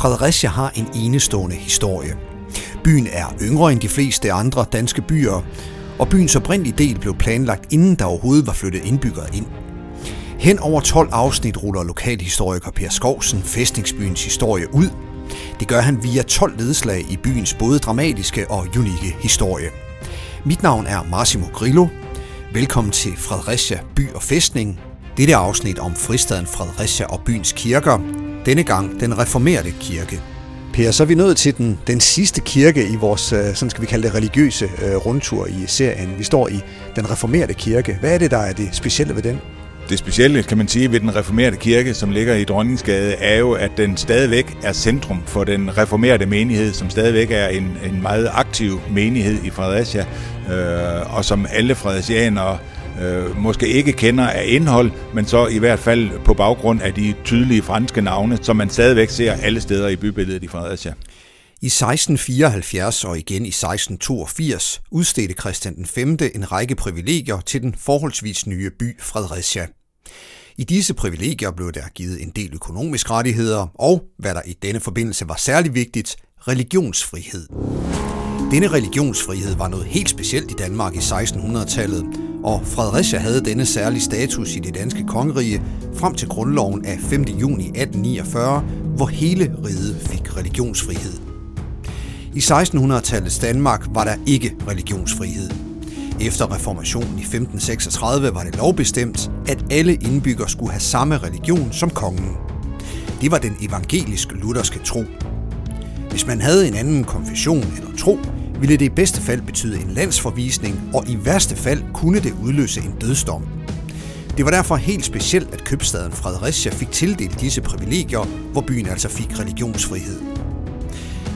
Fredericia har en enestående historie. Byen er yngre end de fleste andre danske byer, og byens oprindelige del blev planlagt, inden der overhovedet var flyttet indbyggere ind. Hen over 12 afsnit ruller lokalhistoriker Per Skovsen fæstningsbyens historie ud. Det gør han via 12 ledslag i byens både dramatiske og unikke historie. Mit navn er Massimo Grillo. Velkommen til Fredericia By og Fæstning. Dette afsnit om fristaden Fredericia og byens kirker. Denne gang den reformerte kirke. Per, så er vi nået til den, den sidste kirke i vores, øh, sådan skal vi kalde det, religiøse øh, rundtur i serien. Vi står i den reformerte kirke. Hvad er det, der er det specielle ved den? Det specielle, kan man sige, ved den reformerte kirke, som ligger i Dronningsgade, er jo, at den stadigvæk er centrum for den reformerte menighed, som stadigvæk er en, en meget aktiv menighed i Fredericia, øh, og som alle fredericianere øh, Øh, måske ikke kender af indhold, men så i hvert fald på baggrund af de tydelige franske navne, som man stadigvæk ser alle steder i bybilledet i Fredericia. I 1674 og igen i 1682 udstedte Christian den 5. en række privilegier til den forholdsvis nye by Fredericia. I disse privilegier blev der givet en del økonomiske rettigheder og, hvad der i denne forbindelse var særlig vigtigt, religionsfrihed. Denne religionsfrihed var noget helt specielt i Danmark i 1600-tallet, og Fredericia havde denne særlige status i det danske kongerige frem til grundloven af 5. juni 1849, hvor hele riget fik religionsfrihed. I 1600-tallets Danmark var der ikke religionsfrihed. Efter reformationen i 1536 var det lovbestemt, at alle indbyggere skulle have samme religion som kongen. Det var den evangeliske lutherske tro. Hvis man havde en anden konfession eller tro, ville det i bedste fald betyde en landsforvisning, og i værste fald kunne det udløse en dødsdom. Det var derfor helt specielt, at købstaden Fredericia fik tildelt disse privilegier, hvor byen altså fik religionsfrihed.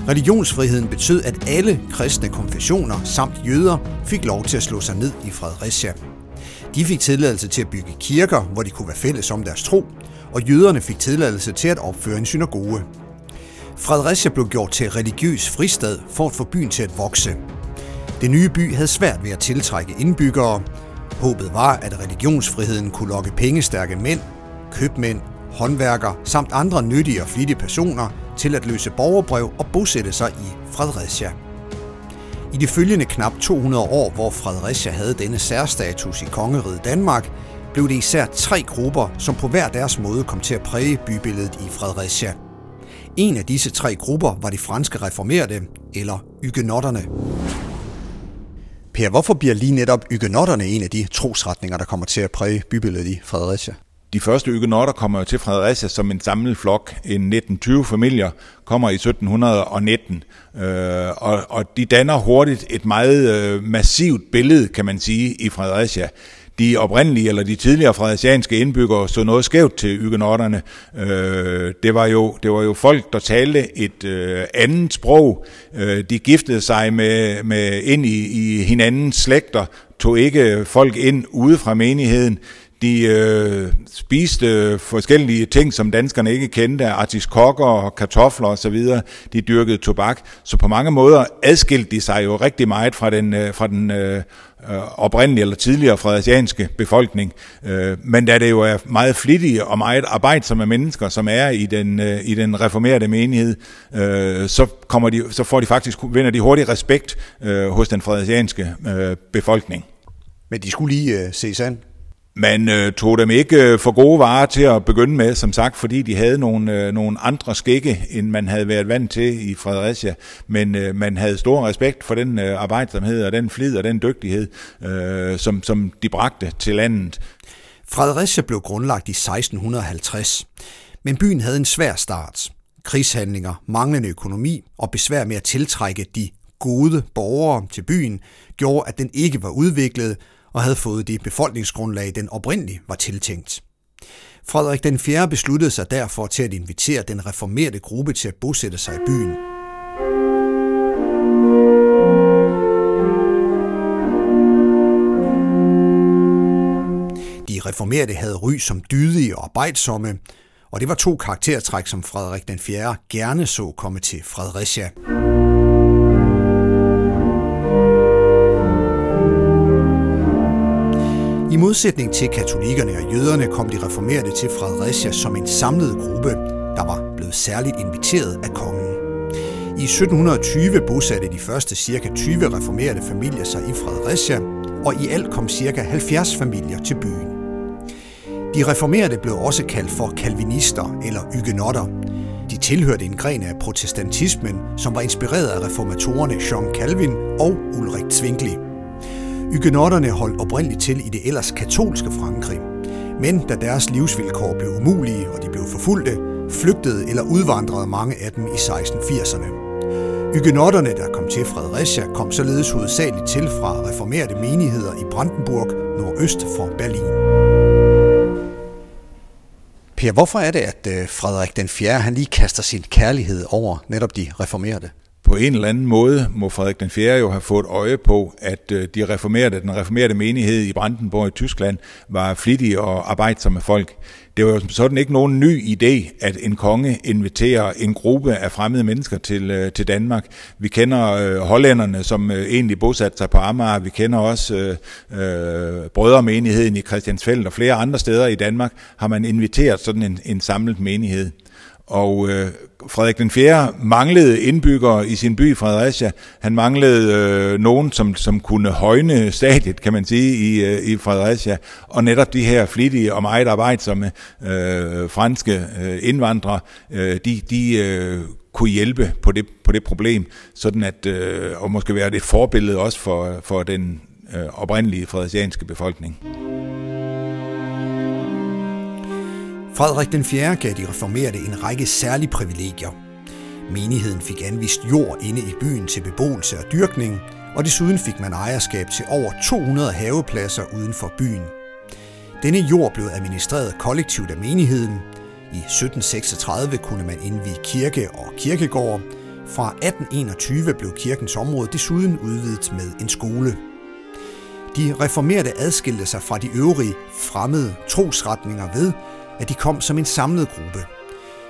Religionsfriheden betød, at alle kristne konfessioner samt jøder fik lov til at slå sig ned i Fredericia. De fik tilladelse til at bygge kirker, hvor de kunne være fælles om deres tro, og jøderne fik tilladelse til at opføre en synagoge. Fredericia blev gjort til religiøs fristad for at få byen til at vokse. Den nye by havde svært ved at tiltrække indbyggere. Håbet var, at religionsfriheden kunne lokke pengestærke mænd, købmænd, håndværkere samt andre nyttige og flittige personer til at løse borgerbrev og bosætte sig i Fredericia. I de følgende knap 200 år, hvor Fredericia havde denne særstatus i kongeriget Danmark, blev det især tre grupper, som på hver deres måde kom til at præge bybilledet i Fredericia. En af disse tre grupper var de franske reformerede, eller ygenotterne. Per, hvorfor bliver lige netop ygenotterne en af de trosretninger, der kommer til at præge bybilledet i Fredericia? De første ygenotter kommer jo til Fredericia som en samlet flok. En 1920 familier kommer i 1719, øh, og, og de danner hurtigt et meget øh, massivt billede, kan man sige, i Fredericia de oprindelige eller de tidligere frederiциanske indbyggere så noget skævt til ygenotterne. Øh, det, var jo, det var jo folk, der talte et øh, andet sprog. Øh, de giftede sig med, med ind i, i hinandens slægter, tog ikke folk ind ude fra menigheden. De øh, spiste forskellige ting, som danskerne ikke kendte, artiskokker og kartofler osv. De dyrkede tobak. Så på mange måder adskilte de sig jo rigtig meget fra den, øh, fra den øh, øh, oprindelige eller tidligere fredericianske befolkning, øh, men da det jo er meget flittige og meget arbejdsomme mennesker, som er i den, øh, i den reformerede menighed, øh, så, kommer de, så får de faktisk, vinder de hurtigt respekt hos den fredericianske befolkning. Men de skulle lige øh, ses an man øh, tog dem ikke øh, for gode varer til at begynde med, som sagt, fordi de havde nogle, øh, nogle andre skikke, end man havde været vant til i Fredericia. Men øh, man havde stor respekt for den øh, arbejdsomhed og den flid og den dygtighed, øh, som, som de bragte til landet. Fredericia blev grundlagt i 1650, men byen havde en svær start. Krigshandlinger, manglende økonomi og besvær med at tiltrække de gode borgere til byen gjorde, at den ikke var udviklet, og havde fået det befolkningsgrundlag, den oprindeligt var tiltænkt. Frederik den 4. besluttede sig derfor til at invitere den reformerede gruppe til at bosætte sig i byen. De reformerede havde ry som dydige og arbejdsomme, og det var to karaktertræk, som Frederik den 4. gerne så komme til Fredericia. Modsætning til katolikkerne og jøderne kom de reformerede til Fredericia som en samlet gruppe, der var blevet særligt inviteret af kongen. I 1720 bosatte de første ca. 20 reformerede familier sig i Fredericia, og i alt kom ca. 70 familier til byen. De reformerede blev også kaldt for kalvinister eller ygenotter. De tilhørte en gren af protestantismen, som var inspireret af reformatorerne Jean Calvin og Ulrik Zwingli. Hygenotterne holdt oprindeligt til i det ellers katolske Frankrig. Men da deres livsvilkår blev umulige og de blev forfulgte, flygtede eller udvandrede mange af dem i 1680'erne. Hygenotterne, der kom til Fredericia, kom således hovedsageligt til fra reformerede menigheder i Brandenburg, nordøst for Berlin. Per, hvorfor er det, at øh, Frederik den 4. han lige kaster sin kærlighed over netop de reformerede? På en eller anden måde må Frederik den 4. jo have fået øje på, at øh, de reformerede, den reformerede menighed i Brandenburg i Tyskland var flittige og arbejdsomme folk. Det var jo sådan ikke nogen ny idé, at en konge inviterer en gruppe af fremmede mennesker til, øh, til Danmark. Vi kender øh, hollænderne, som øh, egentlig bosatte sig på Amager. Vi kender også øh, øh, brødremenigheden i Christiansfeld og flere andre steder i Danmark har man inviteret sådan en, en samlet menighed. Og øh, Frederik den 4. manglede indbyggere i sin by Fredericia. Han manglede øh, nogen, som, som kunne højne stadiet, kan man sige, i, øh, i Fredericia. Og netop de her flittige og meget arbejdsomme øh, franske øh, indvandrere, øh, de, de øh, kunne hjælpe på det, på det problem, sådan at, øh, og måske være det forbillede også for, for den øh, oprindelige fredericianske befolkning. Frederik den 4. gav de reformerede en række særlige privilegier. Menigheden fik anvist jord inde i byen til beboelse og dyrkning, og desuden fik man ejerskab til over 200 havepladser uden for byen. Denne jord blev administreret kollektivt af menigheden. I 1736 kunne man indvige kirke og kirkegård. Fra 1821 blev kirkens område desuden udvidet med en skole. De reformerede adskilte sig fra de øvrige fremmede trosretninger ved, at de kom som en samlet gruppe.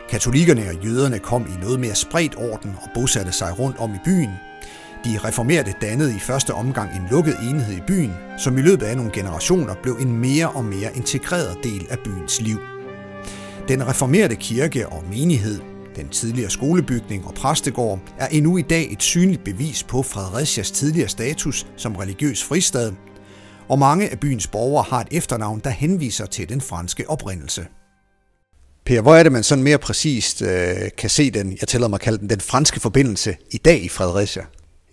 Katolikkerne og jøderne kom i noget mere spredt orden og bosatte sig rundt om i byen. De reformerede dannede i første omgang en lukket enhed i byen, som i løbet af nogle generationer blev en mere og mere integreret del af byens liv. Den reformerede kirke og menighed, den tidligere skolebygning og præstegård, er endnu i dag et synligt bevis på Fredericias tidligere status som religiøs fristad, og mange af byens borgere har et efternavn, der henviser til den franske oprindelse. Per, hvor er det, man sådan mere præcist øh, kan se den, jeg tæller mig at kalde den, den franske forbindelse i dag i Fredericia?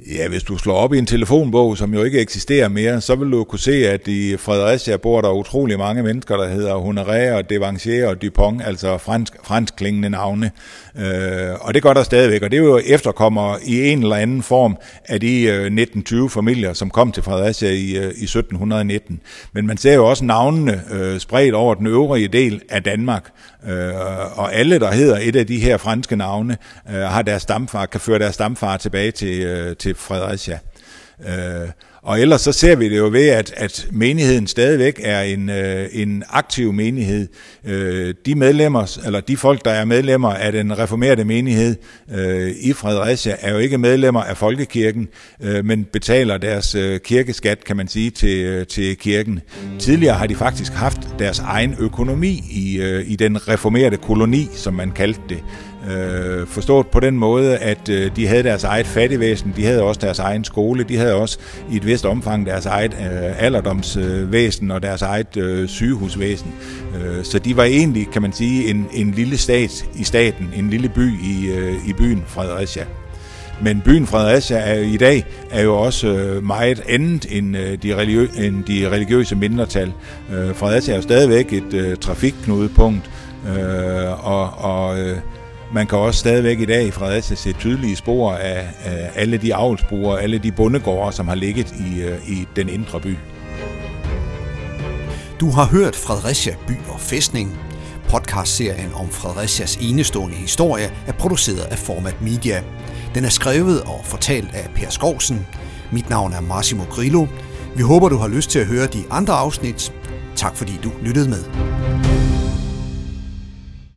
Ja, hvis du slår op i en telefonbog, som jo ikke eksisterer mere, så vil du kunne se, at i Fredericia bor der utrolig mange mennesker, der hedder Honoré og Devancier og Dupont, altså fransk, fransk klingende navne. Øh, og det gør der stadigvæk, og det er jo efterkommer i en eller anden form af de øh, 1920 familier, som kom til Fredericia i, øh, i 1719. Men man ser jo også navnene øh, spredt over den øvrige del af Danmark, øh, og alle, der hedder et af de her franske navne, øh, har deres stamfar, kan føre deres stamfar tilbage til, øh, til Fredericia. Øh, og ellers så ser vi det jo ved, at, at menigheden stadigvæk er en, øh, en aktiv menighed. Øh, de medlemmer, eller de folk, der er medlemmer af den reformerede menighed øh, i Fredericia, er jo ikke medlemmer af folkekirken, øh, men betaler deres øh, kirkeskat, kan man sige, til, øh, til kirken. Tidligere har de faktisk haft deres egen økonomi i, øh, i den reformerede koloni, som man kaldte det. Øh, forstået på den måde, at øh, de havde deres eget fattigvæsen, de havde også deres egen skole, de havde også i et vist omfang deres eget øh, alderdomsvæsen og deres eget øh, sygehusvæsen. Øh, så de var egentlig, kan man sige, en, en lille stat i staten, en lille by i, øh, i byen Fredericia. Men byen Fredericia er i dag er jo også øh, meget andet end, øh, de, religiø- end de religiøse mindretal. Øh, Fredericia er jo stadigvæk et øh, trafikknudepunkt, øh, og, og øh, man kan også stadigvæk i dag i Fredericia se tydelige spor af, af alle de avlsbrugere, alle de bondegårde, som har ligget i, øh, i den indre by. Du har hørt Fredericia By og Fæstning. Podcastserien om Fredericias enestående historie er produceret af Format Media. Den er skrevet og fortalt af Per Skovsen. Mit navn er Massimo Grillo. Vi håber, du har lyst til at høre de andre afsnit. Tak fordi du lyttede med.